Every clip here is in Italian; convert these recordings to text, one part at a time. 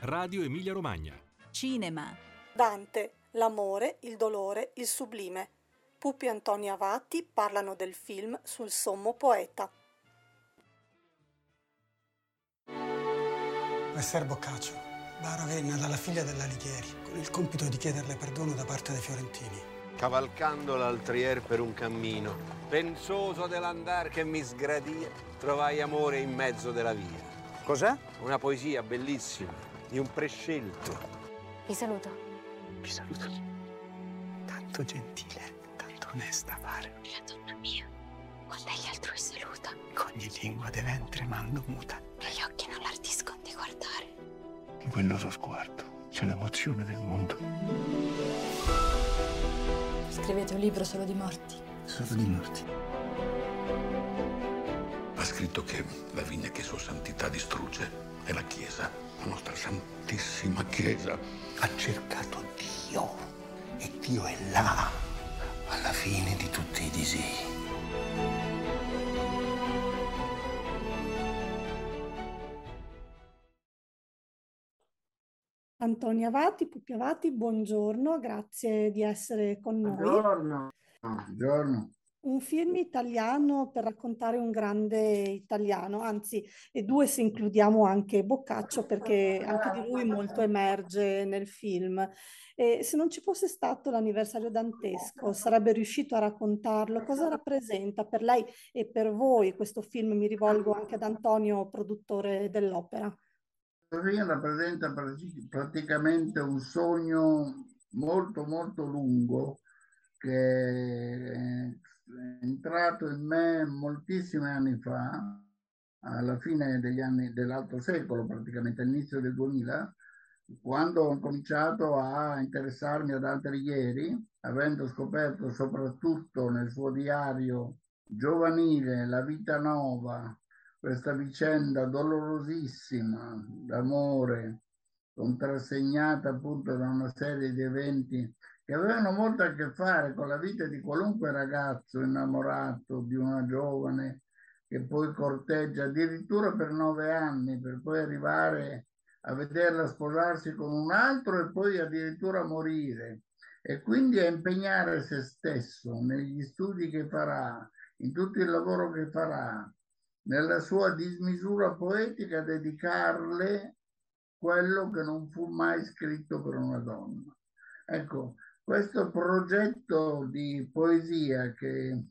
Radio Emilia Romagna. Cinema. Dante, l'amore, il dolore, il sublime. Pupi Antonio Avati parlano del film sul sommo poeta. Messer Boccaccio va a Ravenna dalla figlia dell'Alighieri con il compito di chiederle perdono da parte dei fiorentini. Cavalcando l'altrier per un cammino, pensoso dell'andar che mi sgradia, trovai amore in mezzo della via. Cos'è? Una poesia bellissima di un prescelto. Vi saluto. Vi saluto. Tanto gentile, tanto onesta pare. La donna mia, quando egli altrui saluta, Con ogni lingua de ventre mando muta. e gli occhi non l'ardiscono di guardare. In quello suo sguardo c'è l'emozione del mondo. Scrivete un libro solo di morti. Solo di morti. Ha scritto che la vigna che Sua Santità distrugge è la Chiesa, la nostra Santissima Chiesa. Ha cercato Dio e Dio è là, alla fine di tutti i disegni. Antonio Avati, Pupi Avati, buongiorno, grazie di essere con noi. Buongiorno. Buongiorno. Un film italiano per raccontare un grande italiano, anzi, e due se includiamo anche Boccaccio, perché anche di lui molto emerge nel film. E se non ci fosse stato l'anniversario dantesco, sarebbe riuscito a raccontarlo? Cosa rappresenta per lei e per voi questo film? Mi rivolgo anche ad Antonio, produttore dell'opera. Sofia rappresenta prati- praticamente un sogno molto molto lungo che è entrato in me moltissimi anni fa, alla fine degli anni dell'altro secolo, praticamente all'inizio del 2000, quando ho cominciato a interessarmi ad Alighieri, avendo scoperto soprattutto nel suo diario giovanile La vita nova, questa vicenda dolorosissima d'amore, contrassegnata appunto da una serie di eventi che avevano molto a che fare con la vita di qualunque ragazzo innamorato di una giovane che poi corteggia addirittura per nove anni per poi arrivare a vederla sposarsi con un altro e poi addirittura morire. E quindi a impegnare se stesso negli studi che farà, in tutto il lavoro che farà, nella sua dismisura poetica dedicarle quello che non fu mai scritto per una donna. Ecco, questo progetto di poesia che,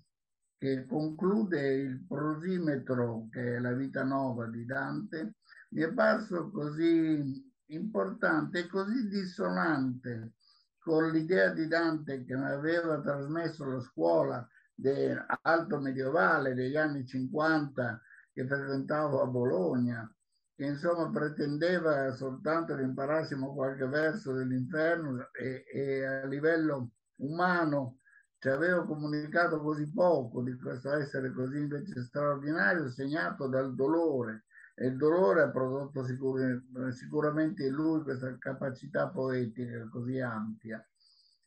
che conclude il prosimetro, che è la vita nova di Dante, mi è parso così importante e così dissonante con l'idea di Dante che mi aveva trasmesso la scuola alto medievale degli anni 50 che frequentavo a Bologna, che insomma pretendeva soltanto che imparassimo qualche verso dell'inferno e, e a livello umano ci avevo comunicato così poco di questo essere così invece straordinario, segnato dal dolore. E il dolore ha prodotto sicur- sicuramente in lui questa capacità poetica così ampia.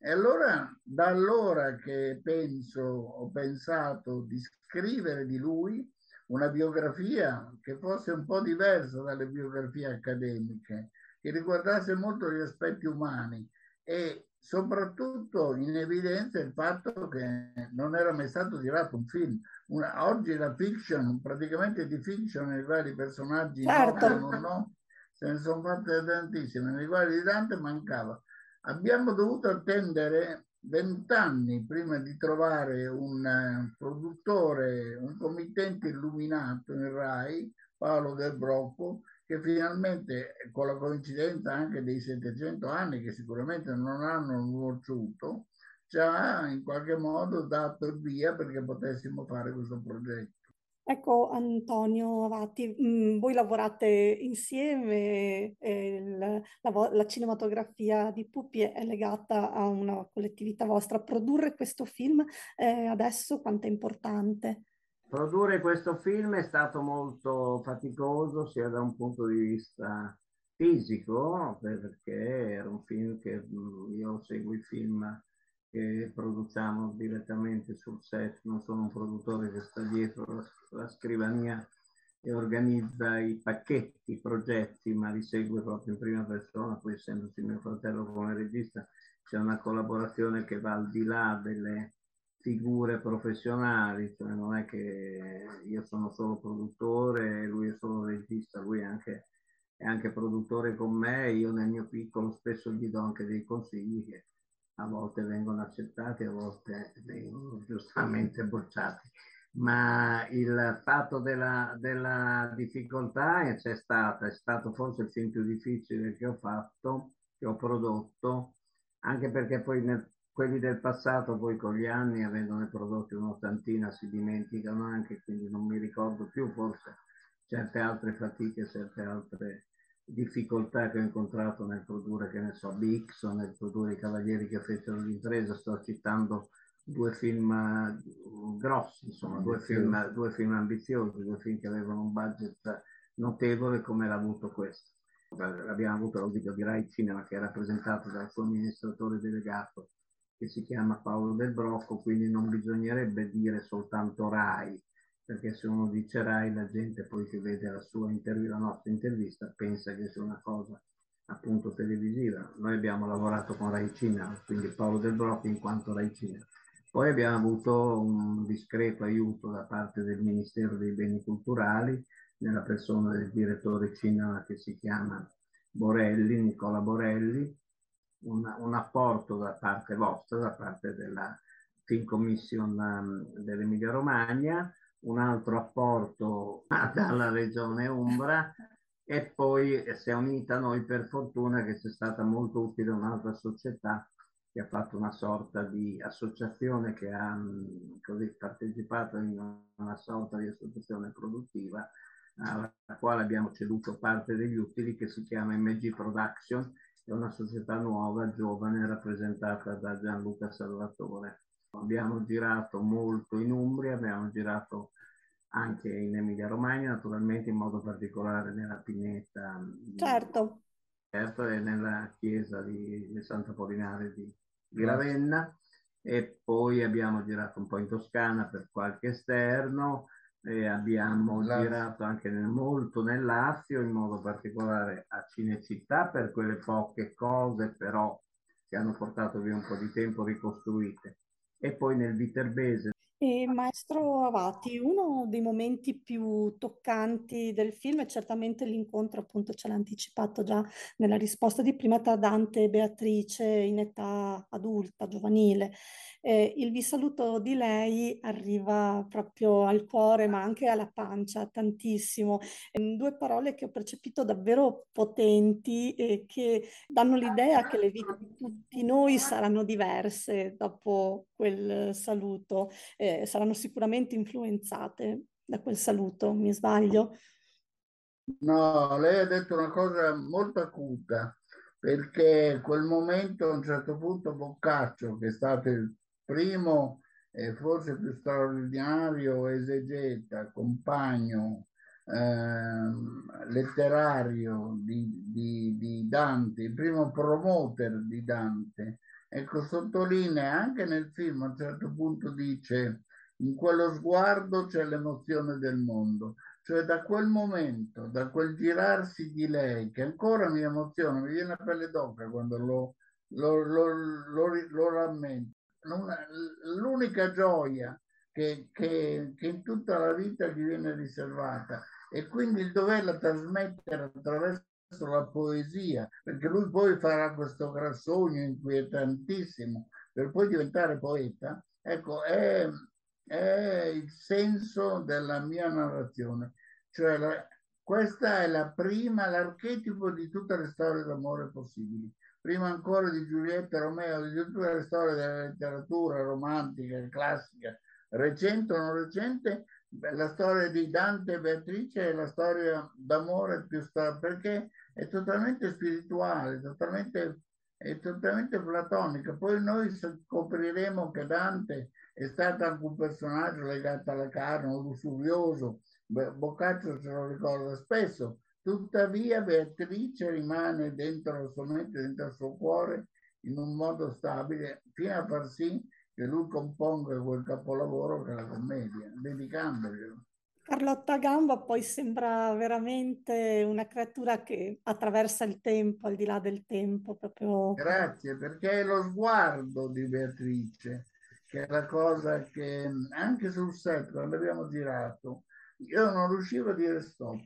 E allora, da allora che penso, ho pensato di scrivere di lui una biografia che fosse un po' diversa dalle biografie accademiche, che riguardasse molto gli aspetti umani e soprattutto in evidenza il fatto che non era mai stato girato un film. Una, oggi la fiction, praticamente di fiction nei vari personaggi, Certo. no, no, no, se ne sono fatte tantissime, nei quali di Dante mancava. Abbiamo dovuto attendere vent'anni prima di trovare un eh, produttore, un committente illuminato in RAI, Paolo Del Brocco, che finalmente, con la coincidenza anche dei 700 anni che sicuramente non hanno nuociuto, ci ha in qualche modo dato il via perché potessimo fare questo progetto. Ecco Antonio Avati, mh, voi lavorate insieme, il- la, la cinematografia di Pupi è legata a una collettività vostra. Produrre questo film eh, adesso quanto è importante? Produrre questo film è stato molto faticoso sia da un punto di vista fisico, perché era un film che mh, io seguo i film che produciamo direttamente sul set, non sono un produttore che sta dietro la, la scrivania e organizza i pacchetti, i progetti, ma li segue proprio in prima persona, poi essendoci mio fratello come regista, c'è una collaborazione che va al di là delle figure professionali, cioè non è che io sono solo produttore lui è solo regista, lui è anche, è anche produttore con me, io nel mio piccolo spesso gli do anche dei consigli che a volte vengono accettati, a volte vengono giustamente bocciati. Ma il fatto della, della difficoltà c'è stata, è stato forse il film più difficile che ho fatto, che ho prodotto, anche perché poi nel, quelli del passato poi con gli anni, avendone prodotti un'ottantina, si dimenticano anche, quindi non mi ricordo più forse certe altre fatiche, certe altre difficoltà che ho incontrato nel produrre, che ne so, Bix o nel produrre i Cavalieri che fecero l'impresa, sto citando due film eh, grossi, insomma, due film, due film ambiziosi, due film che avevano un budget notevole come l'ha avuto questo. Abbiamo avuto l'audio di Rai Cinema che è rappresentato dal suo amministratore delegato che si chiama Paolo Del Brocco, quindi non bisognerebbe dire soltanto Rai, perché se uno dice Rai la gente poi che vede la sua intervista, la nostra intervista, pensa che sia una cosa appunto televisiva. Noi abbiamo lavorato con Rai Cina, quindi Paolo Del Brocco in quanto Rai Cina. Poi abbiamo avuto un discreto aiuto da parte del Ministero dei Beni Culturali, nella persona del direttore cinema che si chiama Borelli, Nicola Borelli, un, un apporto da parte vostra, da parte della Film Commission um, dell'Emilia Romagna, un altro apporto dalla regione Umbra e poi si è unita a noi per fortuna che c'è stata molto utile un'altra società che ha fatto una sorta di associazione che ha così partecipato in una sorta di associazione produttiva alla quale abbiamo ceduto parte degli utili che si chiama MG Production, è una società nuova, giovane, rappresentata da Gianluca Salvatore. Abbiamo girato molto in Umbria, abbiamo girato anche in Emilia Romagna, naturalmente in modo particolare nella Pineta. Certo. certo e nella chiesa di, di Santa Polinare di, di Ravenna e poi abbiamo girato un po' in Toscana per qualche esterno e abbiamo Lazio. girato anche nel, molto nel Lazio, in modo particolare a Cinecittà per quelle poche cose però che hanno portato via un po' di tempo ricostruite e poi nel Viterbese e maestro Avati, uno dei momenti più toccanti del film è certamente l'incontro, appunto ce l'ha anticipato già nella risposta di prima, tra Dante e Beatrice in età adulta, giovanile. Eh, il vi saluto di lei arriva proprio al cuore, ma anche alla pancia, tantissimo. Eh, due parole che ho percepito davvero potenti e che danno l'idea che le vite di tutti noi saranno diverse dopo quel saluto. Eh, saranno sicuramente influenzate da quel saluto, mi sbaglio? No, lei ha detto una cosa molto acuta, perché quel momento a un certo punto Boccaccio, che è stato il primo e forse più straordinario esegeta, compagno eh, letterario di, di, di Dante, il primo promoter di Dante, ecco, sottolinea anche nel film a un certo punto dice in quello sguardo c'è l'emozione del mondo. Cioè da quel momento, da quel girarsi di lei, che ancora mi emoziona, mi viene la pelle d'oca quando lo, lo, lo, lo, lo rammento. L'unica gioia che, che, che in tutta la vita gli viene riservata e quindi il doverla trasmettere attraverso la poesia, perché lui poi farà questo gran sogno inquietantissimo per poi diventare poeta, ecco, è, è il senso della mia narrazione. Cioè, la, questa è la prima, l'archetipo di tutte le storie d'amore possibili. Prima ancora di Giulietta Romeo, di tutte le storie della letteratura romantica, classica, recente o non recente, la storia di Dante e Beatrice è la storia d'amore più storica, perché è totalmente spirituale, totalmente, è totalmente platonica. Poi noi scopriremo che Dante è stato anche un personaggio legato alla carne, lussurioso, Boccaccio ce lo ricorda spesso, tuttavia Beatrice rimane dentro la sua mente, dentro il suo cuore, in un modo stabile fino a far sì che lui componga quel capolavoro che è la commedia, dedicandoglielo. Carlotta Gamba poi sembra veramente una creatura che attraversa il tempo, al di là del tempo, proprio. Grazie, perché è lo sguardo di Beatrice, che è la cosa che anche sul set, quando abbiamo girato, io non riuscivo a dire stop,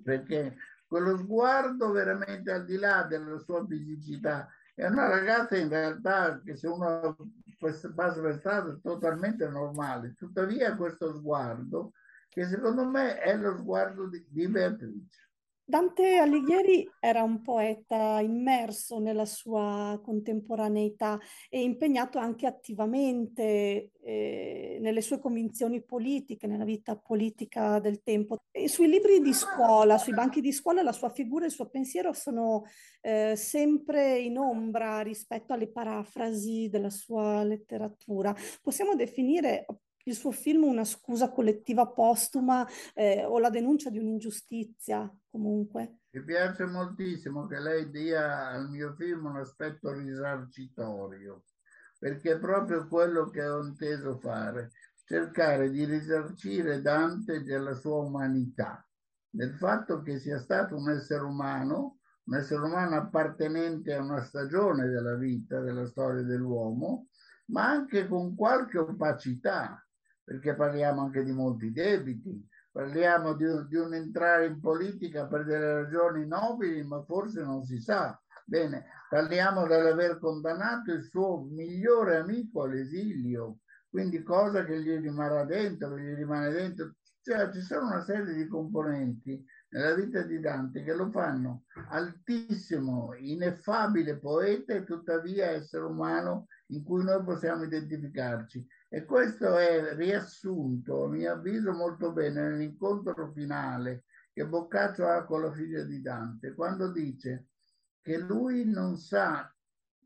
perché quello sguardo veramente al di là della sua fisicità è una ragazza in realtà che se uno passa per strada è totalmente normale, tuttavia questo sguardo che secondo me è lo sguardo di, di Beatrice. Dante Alighieri era un poeta immerso nella sua contemporaneità e impegnato anche attivamente eh, nelle sue convinzioni politiche, nella vita politica del tempo. E sui libri di scuola, sui banchi di scuola, la sua figura e il suo pensiero sono eh, sempre in ombra rispetto alle parafrasi della sua letteratura. Possiamo definire il suo film una scusa collettiva postuma eh, o la denuncia di un'ingiustizia comunque. Mi piace moltissimo che lei dia al mio film un aspetto risarcitorio, perché è proprio quello che ho inteso fare, cercare di risarcire Dante della sua umanità, del fatto che sia stato un essere umano, un essere umano appartenente a una stagione della vita, della storia dell'uomo, ma anche con qualche opacità, perché parliamo anche di molti debiti, parliamo di, di un entrare in politica per delle ragioni nobili, ma forse non si sa. Bene, parliamo dell'aver condannato il suo migliore amico all'esilio, quindi cosa che gli rimarrà dentro, che gli rimane dentro. Cioè, ci sono una serie di componenti nella vita di Dante che lo fanno altissimo, ineffabile poeta e tuttavia essere umano in cui noi possiamo identificarci. E questo è riassunto, a mio avviso, molto bene nell'incontro finale che Boccaccio ha con la figlia di Dante, quando dice che lui non sa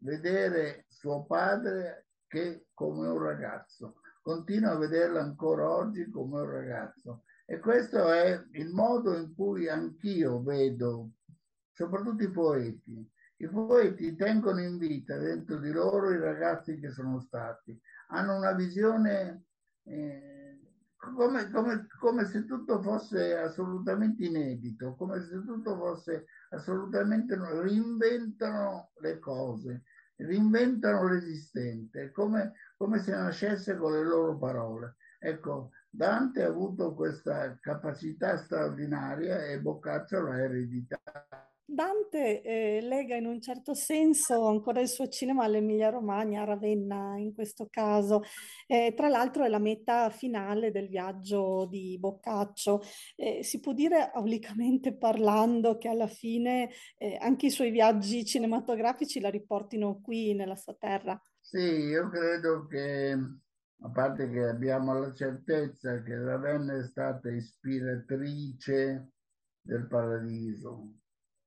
vedere suo padre che come un ragazzo, continua a vederlo ancora oggi come un ragazzo. E questo è il modo in cui anch'io vedo, soprattutto i poeti. I poeti tengono in vita dentro di loro i ragazzi che sono stati hanno una visione eh, come, come, come, se tutto fosse assolutamente inedito, come se tutto fosse assolutamente... reinventano le cose, reinventano l'esistente, come, come se nascesse con le loro parole. Ecco, Dante ha avuto questa capacità straordinaria e Boccaccio l'ha ereditata. Dante eh, lega in un certo senso ancora il suo cinema all'Emilia Romagna, a Ravenna in questo caso. Eh, tra l'altro è la meta finale del viaggio di Boccaccio. Eh, si può dire aulicamente parlando che alla fine eh, anche i suoi viaggi cinematografici la riportino qui nella sua terra. Sì, io credo che a parte che abbiamo la certezza che Ravenna è stata ispiratrice del paradiso,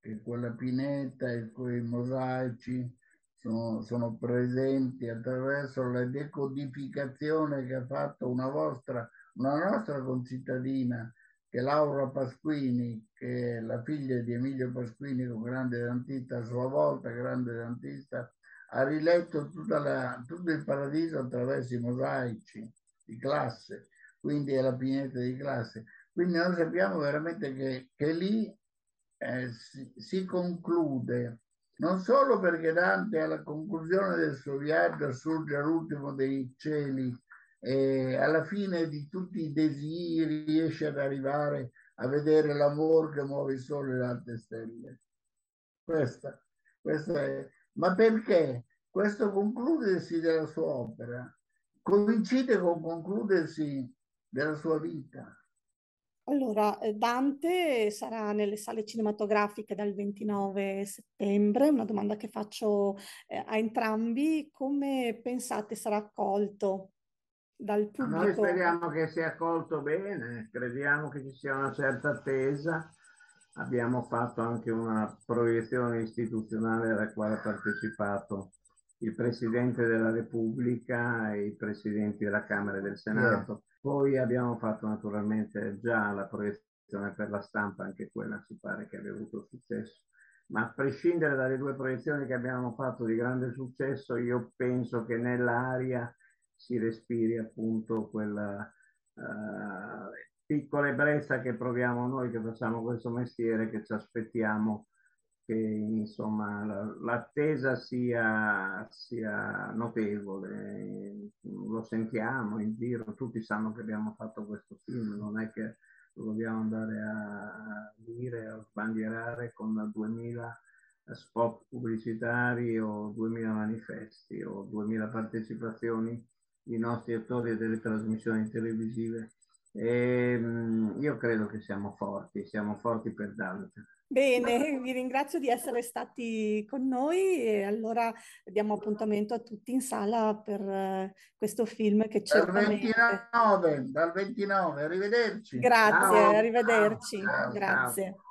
che quella pineta e quei mosaici sono, sono presenti attraverso la decodificazione che ha fatto una, vostra, una nostra concittadina, che Laura Pasquini, che è la figlia di Emilio Pasquini, un grande dentista, a sua volta grande dentista, ha riletto la, tutto il paradiso attraverso i mosaici di classe, quindi è la pineta di classe. Quindi noi sappiamo veramente che, che lì eh, si, si, conclude non solo perché Dante alla conclusione del suo viaggio assurge all'ultimo dei cieli e alla fine di tutti i desideri riesce ad arrivare a vedere l'amore che muove il sole e le altre stelle. Questa, questa è. Ma perché? Questo concludersi della sua opera coincide con concludersi della sua vita. Allora, eh, Dante sarà nelle sale cinematografiche dal 29 settembre, una domanda che faccio eh, a entrambi, come pensate sarà accolto dal pubblico? Noi speriamo che sia accolto bene, crediamo che ci sia una certa attesa, abbiamo fatto anche una proiezione istituzionale alla quale ha partecipato il Presidente della Repubblica e i Presidenti della Camera e del Senato. Yeah poi abbiamo fatto naturalmente già la proiezione per la stampa, anche quella ci pare che abbia avuto successo. ma a prescindere dalle due proiezioni che abbiamo fatto di grande successo, io penso che nell'aria si respiri appunto quella uh, piccola ebbrezza che proviamo noi che facciamo questo mestiere, che ci aspettiamo che insomma l'attesa sia, sia notevole, lo sentiamo in giro, tutti sanno che abbiamo fatto questo film, non è che lo dobbiamo andare a dire, a sbandierare con 2000 spot pubblicitari o 2000 manifesti o 2000 partecipazioni di nostri attori e delle trasmissioni televisive. E, ehm, io credo che siamo forti, siamo forti per Dante. Bene, vi ringrazio di essere stati con noi e allora diamo appuntamento a tutti in sala per uh, questo film che c'è. Dal 29, dal 29, arrivederci. Grazie, ciao. arrivederci, ciao. grazie. Ciao.